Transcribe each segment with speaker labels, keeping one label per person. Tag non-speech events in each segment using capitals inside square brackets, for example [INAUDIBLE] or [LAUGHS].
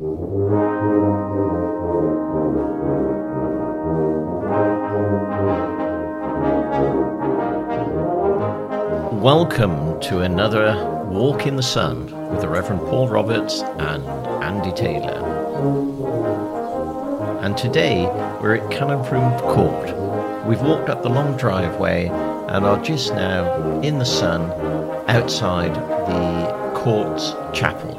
Speaker 1: Welcome to another Walk in the Sun with the Reverend Paul Roberts and Andy Taylor. And today we're at Canon Frome Court. We've walked up the long driveway and are just now in the sun outside the court's chapel.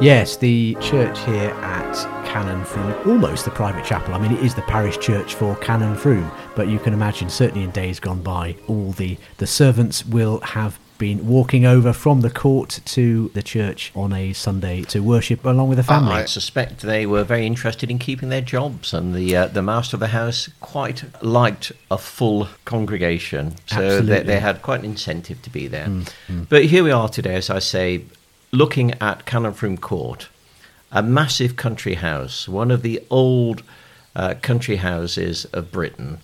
Speaker 2: Yes, the church here at Canon Frome, almost the private chapel. I mean, it is the parish church for Canon Frome, but you can imagine, certainly in days gone by, all the, the servants will have been walking over from the court to the church on a Sunday to worship along with the family.
Speaker 1: I suspect they were very interested in keeping their jobs, and the uh, the master of the house quite liked a full congregation, so they, they, had quite an incentive to be there. Mm, mm. But here we are today, as I say, looking at Canon Frome Court, a massive country house, one of the old uh, country houses of Britain.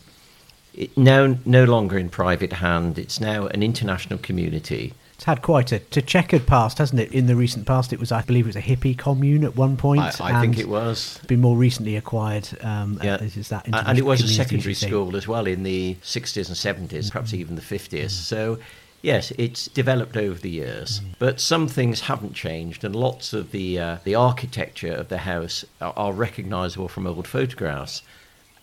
Speaker 1: It now no longer in private hand. It's now an international community.
Speaker 2: It's had quite a, a, checkered past, hasn't it? In the recent past, it was, I believe, it was a hippie commune at one point.
Speaker 1: I, I think it was.
Speaker 2: Been more recently acquired. Um,
Speaker 1: yeah. Is that and it was a secondary school as well in the 60s and 70s, mm-hmm. perhaps even the 50s. Mm-hmm. So Yes, it's developed over the years, mm. but some things haven't changed, and lots of the uh, the architecture of the house are, are recognisable from old photographs.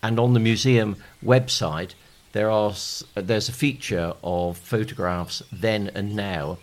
Speaker 1: And on the museum website, there are there's a feature of photographs then and now,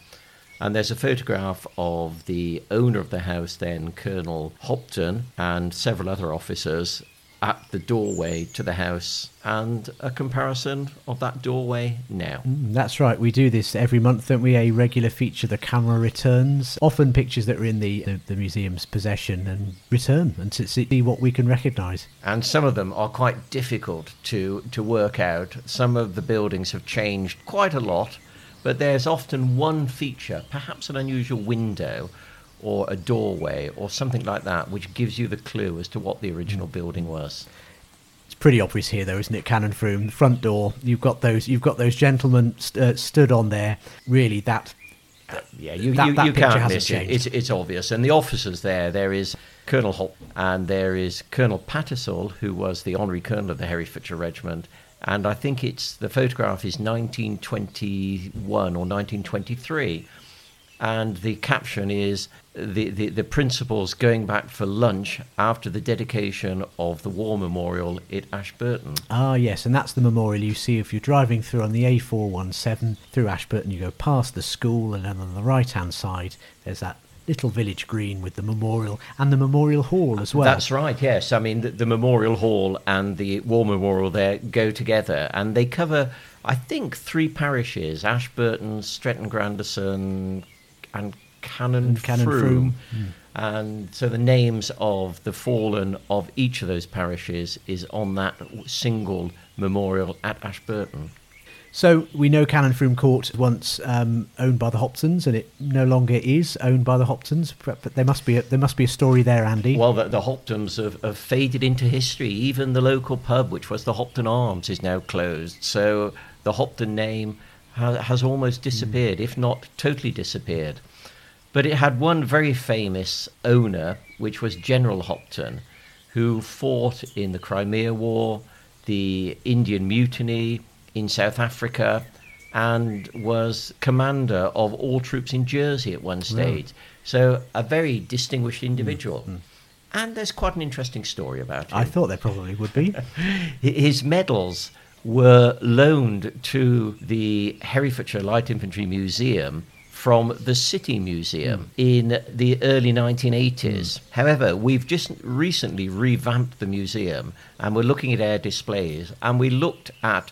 Speaker 1: and there's a photograph of the owner of the house then, Colonel Hopton, and several other officers at the doorway to the house and a comparison of that doorway now.
Speaker 2: Mm, that's right. We do this every month, don't we? A regular feature, the camera returns, often pictures that are in the, the, the museum's possession and return and to see what we can recognise.
Speaker 1: And some of them are quite difficult to, to work out. Some of the buildings have changed quite a lot, but there's often one feature, perhaps an unusual window or a doorway or something like that, which gives you the clue as to what the original building was.
Speaker 2: It's pretty obvious here, though, isn't it? Canon Frome, the front door. You've got those. You've got those gentlemen st- uh, stood on there. Really, that.
Speaker 1: Uh, yeah, you, that, you, that you can't miss it. It's, it's obvious, and the officers there. There is Colonel Holt, and there is Colonel Tattersall, who was the honorary colonel of the Herefordshire Regiment, and I think it's the photograph is 1921 or 1923 and the caption is the, the, the, principals going back for lunch after the dedication of the war memorial at Ashperton.
Speaker 2: Ah, yes, and that's the memorial you see if you're driving through on the A417 through Ashperton. You go past the school, and then on the right hand side, there's that little village green with the memorial and the memorial hall as well.
Speaker 1: That's right, yes. I mean, the, the memorial hall and the war memorial there go together, and they cover. I think three parishes Ashperton, Stretton Grandison, and Canon, and Canon Frome. Frome. Mm. And so the names of the fallen of each of those parishes is on that single memorial at Ashperton.
Speaker 2: So we know Canon Frome Court once um, owned by the Hoptons, and it no longer is owned by the Hoptons. But there must be a, there must be a story there, Andy.
Speaker 1: Well, the, the Hoptons have, have, faded into history. Even the local pub, which was the Hopton Arms, is now closed. So the Hopton name has almost disappeared, mm. if not totally disappeared. But it had one very famous owner, which was General Hopton, who fought in the Crimea War, the Indian Mutiny in South Africa, and was commander of all troops in Jersey at one stage. So, a very distinguished individual. Mm. And there's quite an interesting story about him.
Speaker 2: I thought there probably would be. [LAUGHS]
Speaker 1: His medals were loaned to the Herefordshire Light Infantry Museum from the City Museum mm. in the early 1980s. Mm. However, we've just recently revamped the museum and we're looking at our displays and we looked at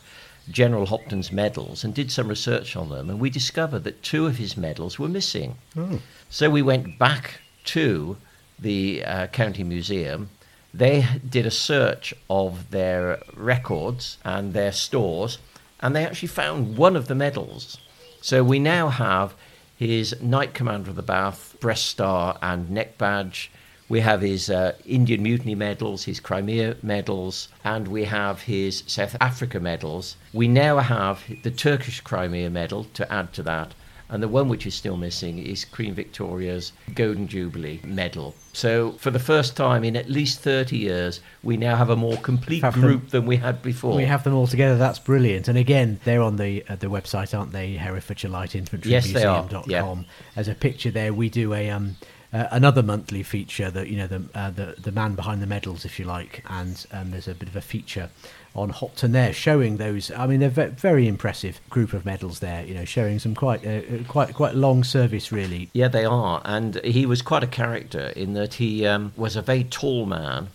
Speaker 1: General Hopton's medals and did some research on them and we discovered that two of his medals were missing. Oh. So we went back to the uh, county museum they did a search of their records and their stores, and they actually found one of the medals. So we now have his Knight Commander of the Bath breast star and neck badge. We have his uh, Indian Mutiny medals, his Crimea medals, and we have his South Africa medals. We now have the Turkish Crimea medal to add to that, And the one which is still missing is Queen Victoria's Golden Jubilee medal. So, for the first time in at least 30 years, we now have a more complete
Speaker 2: Have them-
Speaker 1: group than we had before.
Speaker 2: We have them all together. That's brilliant. And again, they're on the uh, the website, aren't they? Herefordshire Light Infantry
Speaker 1: Yes, they are.
Speaker 2: Museum.com.
Speaker 1: Yeah.
Speaker 2: There's a picture there. We do a um uh, another monthly feature that you know the uh, the the man behind the medals, if you like, and um, there's a bit of a feature on Hopton there showing those. I mean, they're ve- very impressive group of medals there. You know, showing some quite uh, uh, quite quite long service really.
Speaker 1: Yeah, they are. And he was quite a character in that he um, was a very tall man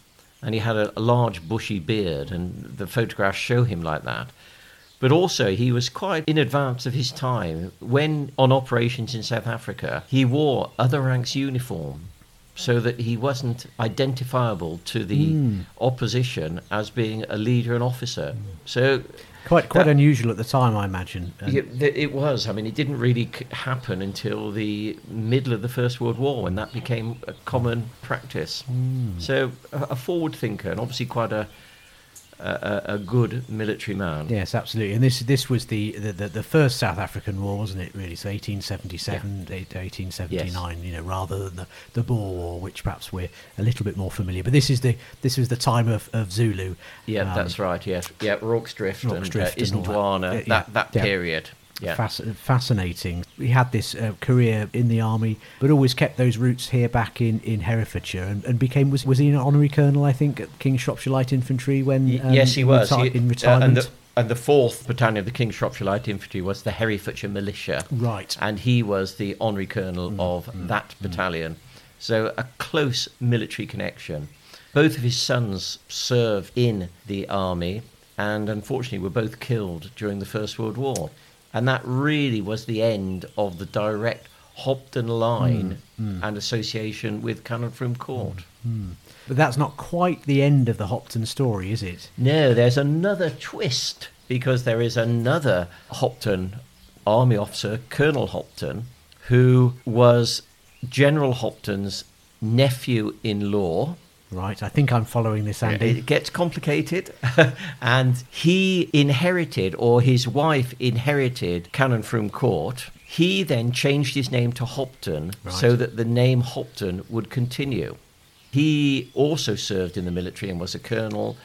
Speaker 1: and he had a, a large bushy beard, and the photographs show him like that. But also, he was quite in advance of his time. When on operations in South Africa, he wore other ranks' uniform so that he wasn't identifiable to the hmm. opposition as being a leader and officer. Hmm. So
Speaker 2: Quite quite
Speaker 1: That-
Speaker 2: unusual at the time, I imagine.
Speaker 1: Yeah, it was. I mean, it didn't really c- happen until the middle of the First World War when that became a common practice. Hmm. So, a, a forward thinker and obviously quite a, a, a good military man.
Speaker 2: Yes, absolutely. And this this was the, the, the, first South African War, wasn't it? Really, so 1877, eight- 1879. You know, rather than the, the Boer War, which perhaps we're a little bit more familiar. But this is the this was the time of, of Zulu.
Speaker 1: Yeah,
Speaker 2: Um,
Speaker 1: that's right. Yes, yeah, Rorke's Drift
Speaker 2: Rorke's
Speaker 1: and
Speaker 2: Drift
Speaker 1: uh,
Speaker 2: and that.
Speaker 1: Isandlwana,
Speaker 2: Yeah,
Speaker 1: that, that
Speaker 2: yeah.
Speaker 1: period. Yeah.
Speaker 2: Fasc- fascinating. He had this uh, career in the army, but always kept those roots here back in, in Herefordshire, and, and became was was he an honorary colonel? I think at King Shropshire Light Infantry when um,
Speaker 1: yes, he was.
Speaker 2: reti-
Speaker 1: He-
Speaker 2: in
Speaker 1: uh,
Speaker 2: retirement.
Speaker 1: and, the, and the fourth battalion of the King's Shropshire Light Infantry was the Herefordshire Militia.
Speaker 2: Right.
Speaker 1: And he was the honorary colonel
Speaker 2: Mm,
Speaker 1: of that battalion. So a close military connection. Both of his sons served in the army and unfortunately were both killed during the First World War. And that really was the end of the direct Hopton line
Speaker 2: Mm,
Speaker 1: and association with Frome Court.
Speaker 2: but that's not quite the end of the Hopton story, is it?
Speaker 1: No, there's another twist because there is another Hopton army officer, Colonel Hopton, who was General Hopton's nephew in law.
Speaker 2: Right. I think I'm following this, Andy.
Speaker 1: It gets complicated. [LAUGHS] and he inherited, or his wife inherited, Canon Frome Court. He then changed his name to Hopton so that the name Hopton would continue. He also served in the military and was a colonel,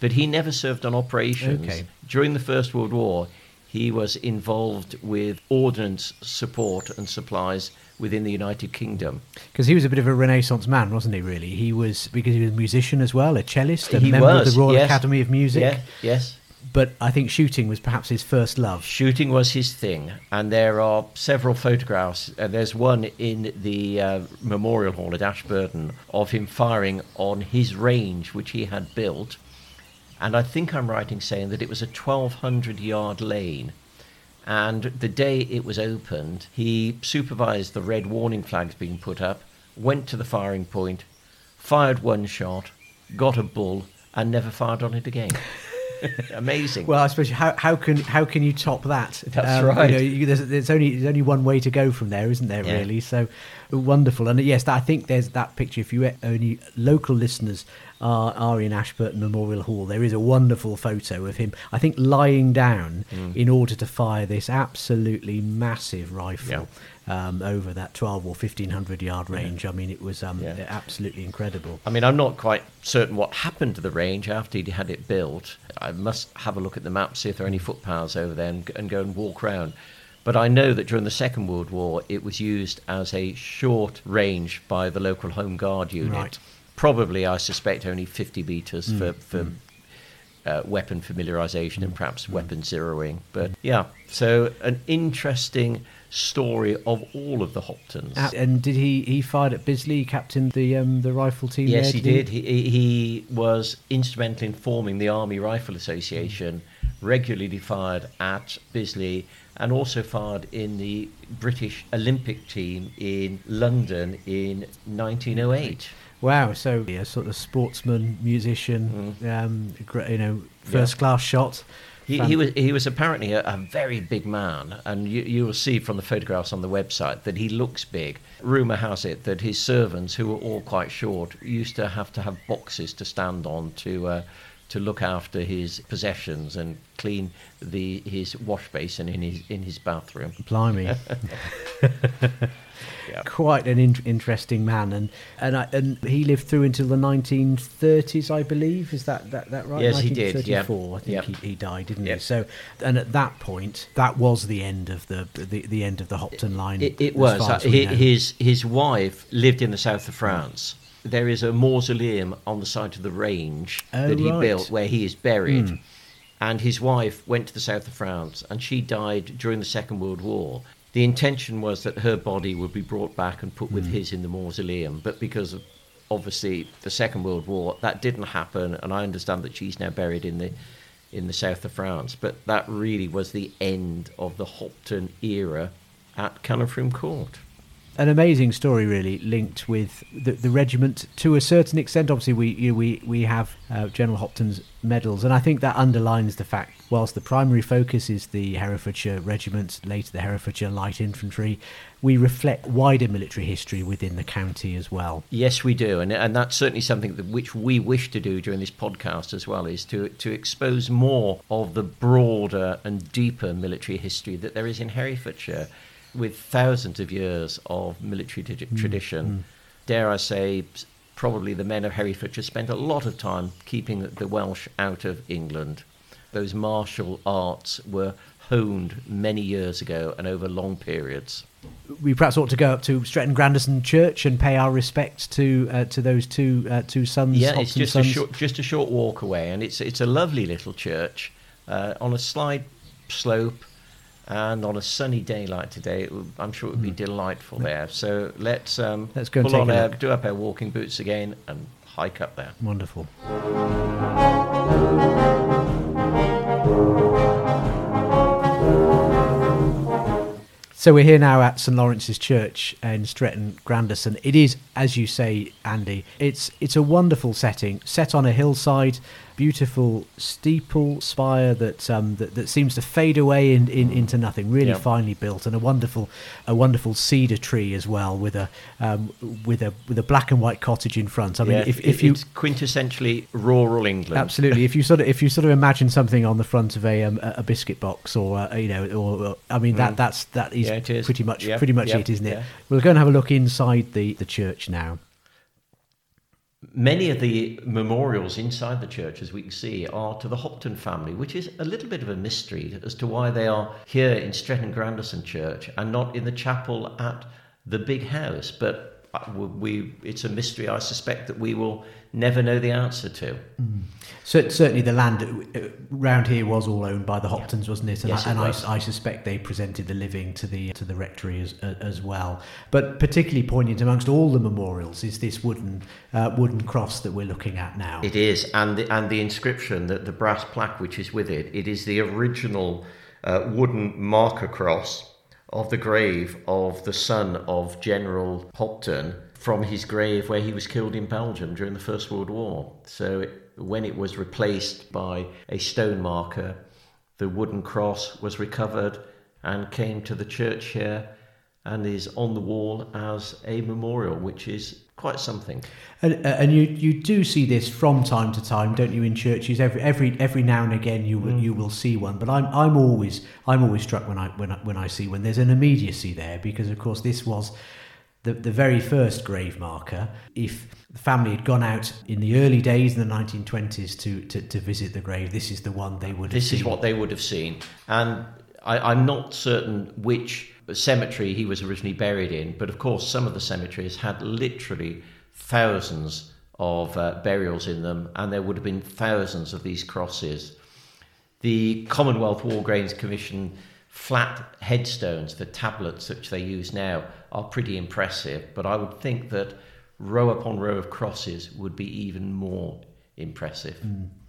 Speaker 1: but he never served on operations.
Speaker 2: Okay.
Speaker 1: During the First World War, he was involved with ordnance support and supplies within the United Kingdom.
Speaker 2: Because he was a bit of a Renaissance man, wasn't he? Really, he was because he was a musician as well, a cellist, a
Speaker 1: he
Speaker 2: member
Speaker 1: was
Speaker 2: of the Royal
Speaker 1: yes.
Speaker 2: Academy of Music.
Speaker 1: Yeah, yes.
Speaker 2: But I think shooting was perhaps his first love.
Speaker 1: Shooting was his thing, and there are several photographs. Uh, there's one in the uh, Memorial Hall at Ashperton of him firing on his range, which he had built. And I think I'm right in saying that it was a 1,200 yard lane. And the day it was opened, he supervised the red warning flags being put up, went to the firing point, fired one shot, got a bull, and never fired on it again. [LAUGHS] Amazing.
Speaker 2: Well, I suppose how, how can how can you top that? Um,
Speaker 1: That's right.
Speaker 2: You know, you, there's, there's only there's only one way to go from there, isn't there?
Speaker 1: Yeah.
Speaker 2: Really, so wonderful. And yes, I think there's that picture. If you only local listeners are are in Ashperton Memorial Hall, there is a wonderful photo of him. I think lying down
Speaker 1: Mm.
Speaker 2: in order to fire this absolutely massive rifle.
Speaker 1: Yeah.
Speaker 2: Um, over that 12 or 1500 yard range. I mean, it was um,
Speaker 1: Yeah.
Speaker 2: absolutely incredible.
Speaker 1: I mean, I'm not quite certain what happened to the range after he had it built. I must have a look at the map, see if there are any footpaths over there, and, and go and walk round. But I know that during the Second World War, it was used as a short range by the local Home Guard unit.
Speaker 2: Right.
Speaker 1: Probably, I suspect, only 50 metres for, for uh, weapon familiarisation and perhaps weapon zeroing. But yeah, so an interesting story of all of the Hoptons.
Speaker 2: Uh, and did he he fired at Bisley? Captained the um, the rifle team.
Speaker 1: Yes,
Speaker 2: there,
Speaker 1: he did. He, he he was instrumental in forming the Army Rifle Association, regularly fired at Bisley, and also fired in the British Olympic team in London in 1908.
Speaker 2: Wow, so a sort of sportsman, musician, um, you know, first class shot.
Speaker 1: He, he was he was apparently a, a very big man, and you, you will see from the photographs on the website that he looks big. Rumor has it that his servants, who were all quite short, used to have to have boxes to stand on to uh, to look after his possessions and clean the his wash basin in his in his bathroom.
Speaker 2: Blimey.
Speaker 1: Yeah. [LAUGHS] [LAUGHS]
Speaker 2: Quite an in- interesting man, and and I, and he lived through until the 1930s, I believe. Is that that, that right?
Speaker 1: Yes, he did, yeah.
Speaker 2: 1934, I think
Speaker 1: Yep.
Speaker 2: he, he died, didn't
Speaker 1: Yep.
Speaker 2: he? So, and at that point, that was the end of the the, the end of the Hopton line.
Speaker 1: It, it was. Uh,
Speaker 2: as we
Speaker 1: hi-
Speaker 2: know.
Speaker 1: his his wife lived in the south of France. There is a mausoleum on the side of the range
Speaker 2: Oh,
Speaker 1: that he
Speaker 2: right.
Speaker 1: built where he is buried. Hmm. And his wife went to the south of France and she died during the Second World War. The intention was that her body would be brought back and put with hmm. his in the mausoleum, but because of obviously the Second World War, that didn't happen. And I understand that she's now buried in the in the south of France. But that really was the end of the Hopton era at Canon Frome Court.
Speaker 2: An amazing story, really linked with the, the regiment to a certain extent. Obviously, we you, we we have uh, General Hopton's medals, and I think that underlines the fact. Whilst the primary focus is the Herefordshire Regiment, later the Herefordshire Light Infantry, we reflect wider military history within the county as well.
Speaker 1: Yes, we do, and and that's certainly something that which we wish to do during this podcast as well is to to expose more of the broader and deeper military history that there is in Herefordshire, with thousands of years of military tradi- tradition. Dare I say, probably the men of Herefordshire spent a lot of time keeping the Welsh out of England. Those martial arts were honed many years ago and over long periods.
Speaker 2: We perhaps ought to go up to Stretton Grandison Church and pay our respects to uh, to those two uh, two sons.
Speaker 1: Yeah,
Speaker 2: Hopton
Speaker 1: it's just a short, just a short walk away, and it's it's a lovely little church uh, on a slight slope, and on a sunny day like today, it I'm sure it would be delightful there. So let's um.
Speaker 2: Let's go
Speaker 1: pull
Speaker 2: take
Speaker 1: on our, do up our walking boots again and hike up there.
Speaker 2: Wonderful. So we're here now at St Laurence's Church in Stretton Grandison. It is, as you say, Andy, it's it's a wonderful setting, set on a hillside, beautiful steeple spire that um, that, that seems to fade away in, in, into nothing. Really
Speaker 1: Yeah.
Speaker 2: finely built, and a wonderful a wonderful cedar tree as well, with a um, with a with a black and white cottage in front. I mean,
Speaker 1: Yeah,
Speaker 2: if, if you
Speaker 1: quintessentially rural England.
Speaker 2: Absolutely. If you sort of if you sort of imagine something on the front of a um, a biscuit box or uh, you know or, I mean that that's that is,
Speaker 1: Mm. Yeah, is.
Speaker 2: pretty much
Speaker 1: Yep,
Speaker 2: pretty much
Speaker 1: yep,
Speaker 2: it, isn't it? We're going to have a look inside the the church now.
Speaker 1: Many of the memorials inside the church, as we can see, are to the Hopton family, which is a little bit of a mystery as to why they are here in Stretton Grandison Church and not in the chapel at the big house. But we, it's a mystery I suspect that we will never know the answer to.
Speaker 2: Cer- certainly, the land uh, round here was all owned by the Hoptons, wasn't it? And,
Speaker 1: Yes,
Speaker 2: I,
Speaker 1: it was.
Speaker 2: I, I suspect they presented the living to the to the rectory as uh, as well. But particularly poignant amongst all the memorials is this wooden uh, wooden cross that we're looking at now.
Speaker 1: It is, and the, and the inscription, the, the brass plaque which is with it, it is the original uh, wooden marker cross of the grave of the son of General Hopton from his grave where he was killed in Belgium during the First World War. So it, when it was replaced by a stone marker, the wooden cross was recovered and came to the church here and is on the wall as a memorial, which is quite something.
Speaker 2: And, uh, and you you do see this from time to time, don't you? In churches, every every every now and again, you will you will see one. But I'm I'm always I'm always struck when I when I, when I see when there's an immediacy there because of course this was the the very first grave marker. If the family had gone out in the early days in the 1920s to to, to visit the grave, this is the one they would. have
Speaker 1: This is
Speaker 2: seen.
Speaker 1: what they would have seen. And I, I'm not certain which cemetery he was originally buried in, but of course, some of the cemeteries had literally thousands of uh, burials in them, and there would have been thousands of these crosses. The Commonwealth War Graves Commission flat headstones, the tablets which they use now, are pretty impressive, but I would think that row upon row of crosses would be even more impressive.
Speaker 2: Yes,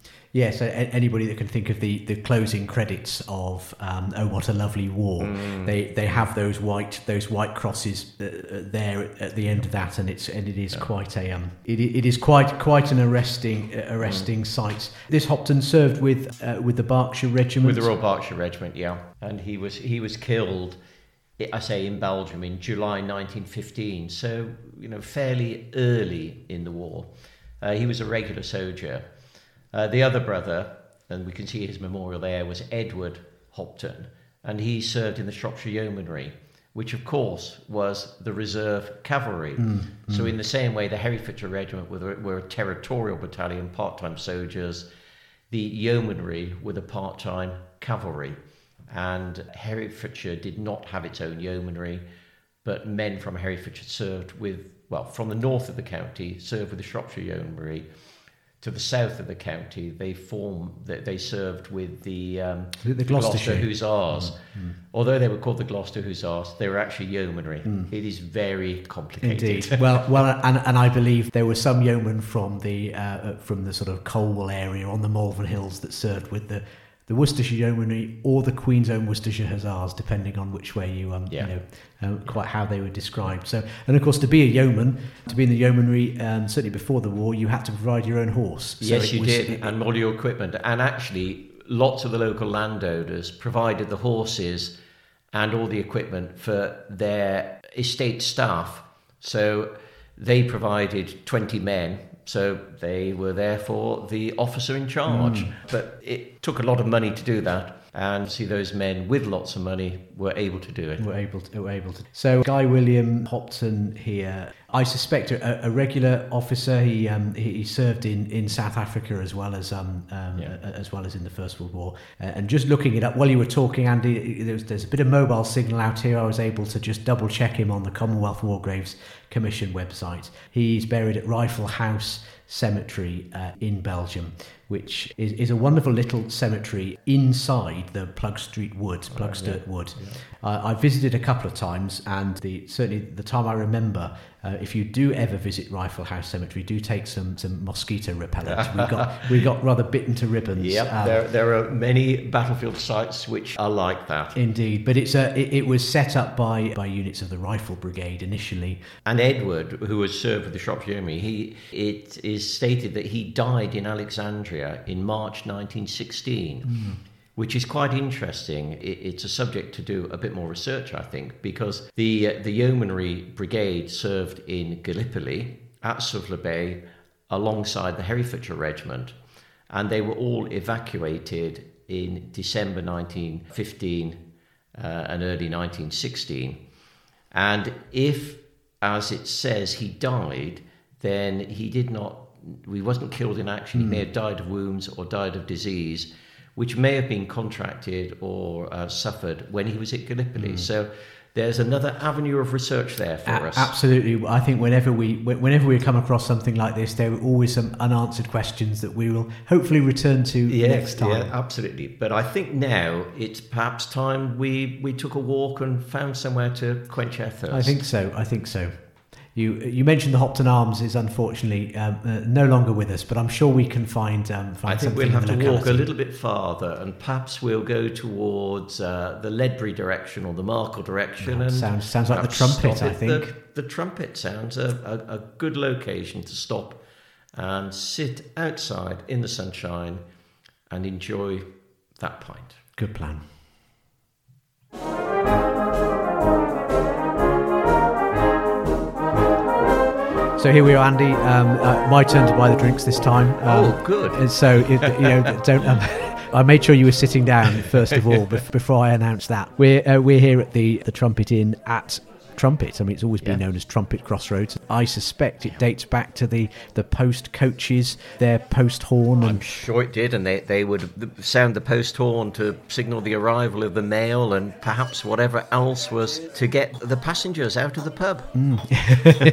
Speaker 2: a- a- anybody that can think of the, the closing credits of um, "Oh What a Lovely War,"
Speaker 1: Mm.
Speaker 2: they they have those white those white crosses uh, uh, there at, the end of that, and it's and it is quite a um it, it is quite quite an arresting uh, arresting sight. This Hopton served with uh, with the Berkshire Regiment.
Speaker 1: With the Royal Berkshire Regiment, yeah, and he was he was killed. I say in Belgium in July 1915, so you know fairly early in the war. Uh, he was a regular soldier. Uh, the other brother, and we can see his memorial there, was Edward Hopton, and he served in the Shropshire Yeomanry, which of course was the reserve cavalry.
Speaker 2: Mm,
Speaker 1: so, in the same way, the Herefordshire Regiment were, were a territorial battalion, part time soldiers, the Yeomanry were the part time cavalry. And Herefordshire did not have its own yeomanry, but men from Herefordshire served with, well, from the north of the county, served with the Shropshire Yeomanry to the south of the county, they form that they served with the, um,
Speaker 2: The- the Gloucestershire.
Speaker 1: Hussars. Although they were called the Gloucester Hussars, they were actually yeomanry. It is very complicated.
Speaker 2: Indeed. well, well, and, and I believe there were some yeomen from the uh, uh, from the sort of Colwall area on the Malvern Hills that served with the the Worcestershire Yeomanry or the Queen's Own Worcestershire Hussars, depending on which way you um
Speaker 1: Yeah.
Speaker 2: you know um, quite how they were described. So, and of course, to be a yeoman, to be in the yeomanry, um, certainly before the war, you had to provide your own horse. So
Speaker 1: yes, you
Speaker 2: was-
Speaker 1: did,
Speaker 2: it-
Speaker 1: and all your equipment. And actually, lots of the local landowners provided the horses and all the equipment for their estate staff. So they provided 20 men. So they were therefore the officer in charge. Mm. But it took a lot of money to do that. And see, those men with lots of money were able to do it.
Speaker 2: were able to, were able to. So Guy William Hopton here, I suspect a, a regular officer. He, um, he he served in, in South Africa as well as um, um
Speaker 1: Yeah.
Speaker 2: as well as in the First World War. Uh, and just looking it up while you were talking, Andy, there's there's a bit of mobile signal out here. I was able to just double check him on the Commonwealth War Graves Commission website. He's buried at Rifle House Cemetery uh, in Belgium, which is, is a wonderful little cemetery inside the Plug Street Woods, Ploegsteert Wood. Uh, I visited a couple of times, and the certainly the time I remember, uh, if you do ever visit Rifle House Cemetery, do take some some mosquito repellent. [LAUGHS] we got we got rather bitten to ribbons.
Speaker 1: Yep,
Speaker 2: um,
Speaker 1: there, there are many battlefield sites which are like that.
Speaker 2: Indeed, but it's a, it, it was set up by, by units of the Rifle Brigade initially.
Speaker 1: And Edward, who has served with the Shropshire Yeomanry, he it is stated that he died in Alexandria in March 1916, which is quite interesting. It, it's a subject to do a bit more research, I think, because the uh, the Yeomanry Brigade served in Gallipoli at Suvla Bay alongside the Herefordshire Regiment, and they were all evacuated in December 1915 uh, and early 1916. And if, as it says, he died, then he did not, he wasn't killed in action. He may have died of wounds or died of disease, which may have been contracted or uh, suffered when he was at Gallipoli. So there's another avenue of research there for
Speaker 2: A-
Speaker 1: us.
Speaker 2: Absolutely, I think whenever we whenever we come across something like this, there are always some unanswered questions that we will hopefully return to next time.
Speaker 1: Yeah, absolutely. But I think now it's perhaps time we, we took a walk and found somewhere to quench our thirst.
Speaker 2: I think so. I think so. You you mentioned the Hopton Arms is unfortunately um, uh, no longer with us, but I'm sure we can find um, find
Speaker 1: I think we'll have to walk a little bit farther, and perhaps we'll go towards uh, the Ledbury direction or the Marcle direction. and
Speaker 2: sounds- sounds like the trumpet, I think.
Speaker 1: the, the trumpet sounds a, a, a good location to stop and sit outside in the sunshine and enjoy that pint.
Speaker 2: Good plan. So here we are, Andy. Um, uh, my turn to buy the drinks this time. Um,
Speaker 1: Oh, good.
Speaker 2: and So it, you know, [LAUGHS] don't. Um, I made sure you were sitting down first of all bef- before I announced that. We're uh, we're here at the the Trumpet Inn at Trumpet. I mean, it's always been
Speaker 1: Yeah.
Speaker 2: known as Trumpet Crossroads. I suspect it dates back to the the post coaches, their post horn,
Speaker 1: I'm sure it did, and they, they would sound the post horn to signal the arrival of the mail and perhaps whatever else was to get the passengers out of the pub. [LAUGHS]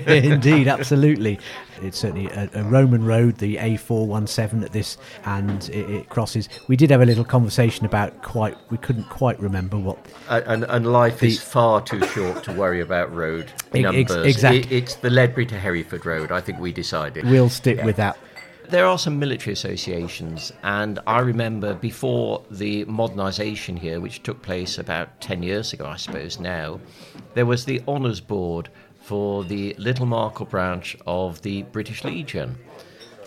Speaker 2: Indeed, absolutely. It's certainly a, a Roman road, the A417 at this, and it, it crosses. We did have a little conversation about quite, we couldn't quite remember what.
Speaker 1: Uh, and, and life is far too short to worry about road
Speaker 2: Ex-
Speaker 1: numbers.
Speaker 2: exact-
Speaker 1: It- it's the Ledbury to Hereford Road, I think we decided.
Speaker 2: We'll stick with that.
Speaker 1: There are some military associations, and I remember before the modernisation here, which took place about 10 years ago, I suppose now, there was the Honours Board for the Little Marcle branch of the British Legion.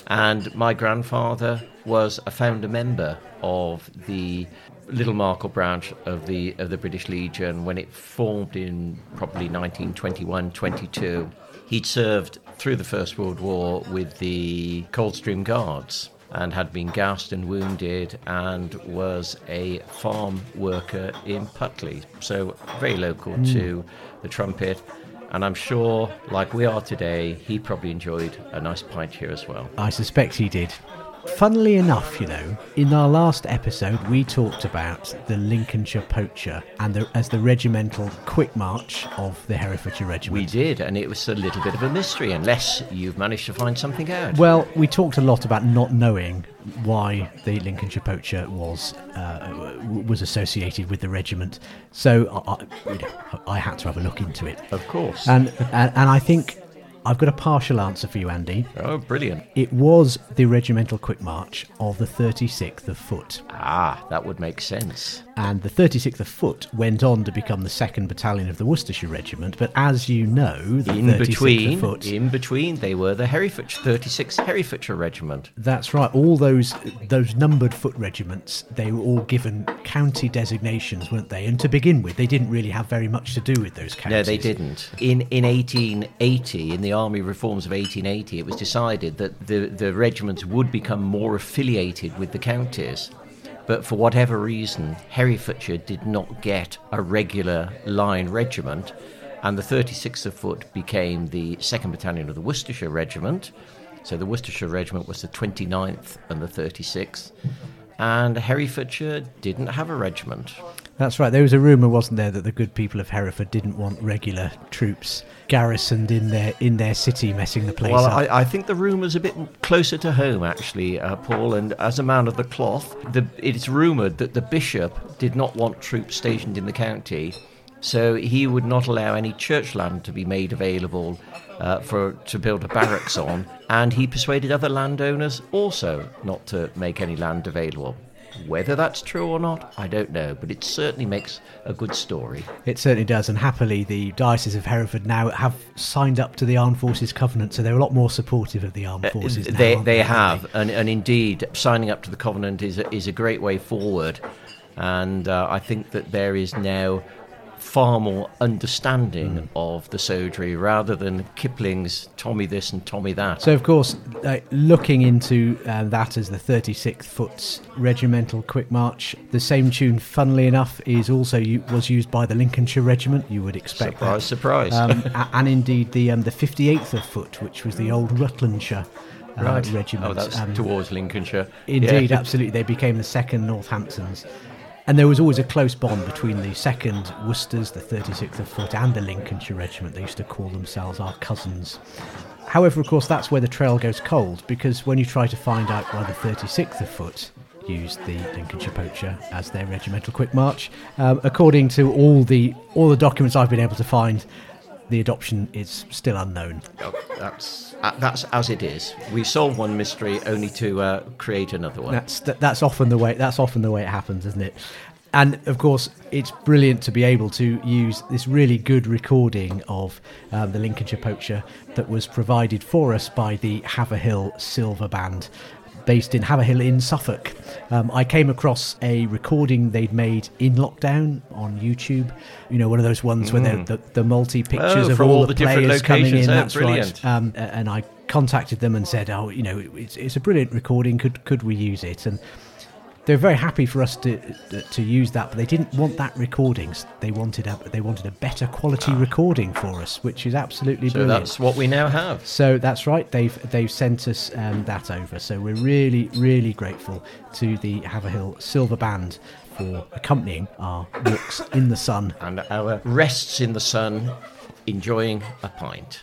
Speaker 1: And my grandfather was a founder member of the Little Marcle branch of the of the British Legion when it formed in probably 1921 22. He'd served through the First World War with the Coldstream Guards. and had been gassed and wounded and was a farm worker in Putley. So very local hmm. to the trumpet. And I'm sure, like we are today, he probably enjoyed a nice pint here as well.
Speaker 2: I suspect he did. Funnily enough, you know, in our last episode, we talked about the Lincolnshire Poacher and the, as the regimental quick march of the Herefordshire Regiment.
Speaker 1: We did, and it was a little bit of a mystery, unless you've managed to find something out.
Speaker 2: Well, we talked a lot about not knowing why the Lincolnshire Poacher was uh, was associated with the regiment. So I, I- you know, I had to have a look into it,
Speaker 1: of course.
Speaker 2: and and, and I think I've got a partial answer for you, Andy.
Speaker 1: oh, brilliant.
Speaker 2: It was the regimental quick march of the 36th of Foot.
Speaker 1: Ah, that would make sense.
Speaker 2: And the 36th of Foot went on to become the 2nd Battalion of the Worcestershire Regiment. But as you know, the
Speaker 1: In
Speaker 2: 36th
Speaker 1: between,
Speaker 2: of Foot,
Speaker 1: in between, they were the Herefordshire 36th Herefordshire Regiment.
Speaker 2: that's right, all those those numbered foot regiments, they were all given county designations, weren't they? And to begin with, they didn't really have very much to do with those counties.
Speaker 1: No, they didn't. In in 1880, in the army reforms of 1880, it was decided that the the regiments would become more affiliated with the counties. But for whatever reason, Herefordshire did not get a regular line regiment, and the 36th of Foot became the 2nd Battalion of the Worcestershire Regiment. So the Worcestershire Regiment was the 29th and the 36th. And Herefordshire didn't have a regiment.
Speaker 2: That's right. There was a rumour, wasn't there, that the good people of Hereford didn't want regular troops garrisoned in their in their city, messing the place
Speaker 1: Well,
Speaker 2: up.
Speaker 1: I, I think the rumour's a bit closer to home, actually, uh, Paul. And as a man of the cloth, the, it's rumoured that the bishop did not want troops stationed in the county, so he would not allow any church land to be made available uh, for to build a barracks on. And he persuaded other landowners also not to make any land available. Whether that's true or not, I don't know, but it certainly makes a good story.
Speaker 2: It certainly does, and happily, the Diocese of Hereford now have signed up to the Armed Forces Covenant, so they're a lot more supportive of the Armed Forces. now,
Speaker 1: Uh, they
Speaker 2: aren't
Speaker 1: they have, and, and indeed, signing up to the covenant is a, is a great way forward, and uh, I think that there is now far more understanding
Speaker 2: Hmm.
Speaker 1: of the soldiery rather than Kipling's Tommy this and Tommy that.
Speaker 2: So, of course, uh, looking into uh, that as the 36th Foot's Regimental Quick March, the same tune, funnily enough, is also u- was used by the Lincolnshire Regiment. You would expect
Speaker 1: surprise, surprise.
Speaker 2: um, [LAUGHS] and indeed the um, the 58th of Foot, which was the old Rutlandshire uh,
Speaker 1: right.
Speaker 2: Regiment.
Speaker 1: Oh, that's
Speaker 2: Um,
Speaker 1: towards Lincolnshire.
Speaker 2: Indeed,
Speaker 1: Yeah. [LAUGHS]
Speaker 2: absolutely. They became the second Northamptons. And there was always a close bond between the 2nd Worcesters, the 36th of Foot, and the Lincolnshire Regiment. They used to call themselves our cousins. However, of course, that's where the trail goes cold, because when you try to find out why the 36th of Foot used the Lincolnshire Poacher as their regimental quick march, um, according to all the all the documents I've been able to find, the adoption is still unknown.
Speaker 1: Oh, that's uh, that's as it is. We solve one mystery only to uh, create another one.
Speaker 2: That's that, that's often the way. That's often the way it happens, isn't it? And of course, it's brilliant to be able to use this really good recording of um, the Lincolnshire Poacher that was provided for us by the Haverhill Silver Band, based in Haverhill in Suffolk. Um, I came across a recording they'd made in lockdown on YouTube. You know, one of those ones where they're the, the multi pictures
Speaker 1: Oh,
Speaker 2: of all,
Speaker 1: all
Speaker 2: the,
Speaker 1: the
Speaker 2: players coming in.
Speaker 1: Oh,
Speaker 2: That's
Speaker 1: brilliant.
Speaker 2: right. Um, and I contacted them and said, "Oh, you know, it's, it's a brilliant recording. Could could we use it?" And they're very happy for us to to use that, but they didn't want that recordings. They wanted a they wanted a better quality recording for us, which is absolutely
Speaker 1: so
Speaker 2: brilliant.
Speaker 1: that's what we now have.
Speaker 2: So that's right. They've they've sent us um, that over. So we're really really grateful to the Haverhill Silver Band for accompanying our walks in the sun.
Speaker 1: And our rests in the sun, enjoying a pint.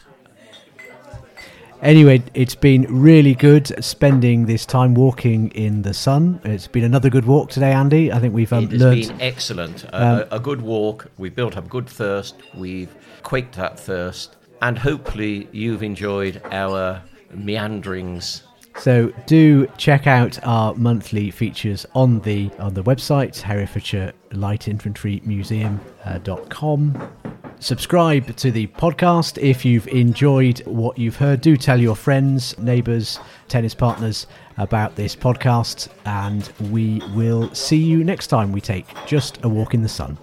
Speaker 2: Anyway, it's been really good spending this time walking in the sun. It's been another good walk today, Andy. I think we've um, learned.
Speaker 1: been excellent. A, a, a good walk. We've built up good thirst. We've quaked that thirst. And hopefully you've enjoyed our meanderings.
Speaker 2: So do check out our monthly features on the on the website Herefordshire Light Infantry Museum.com. Uh, Subscribe to the podcast if you've enjoyed what you've heard. Do tell your friends, neighbours, tennis partners about this podcast, and we will see you next time we take just a walk in the sun.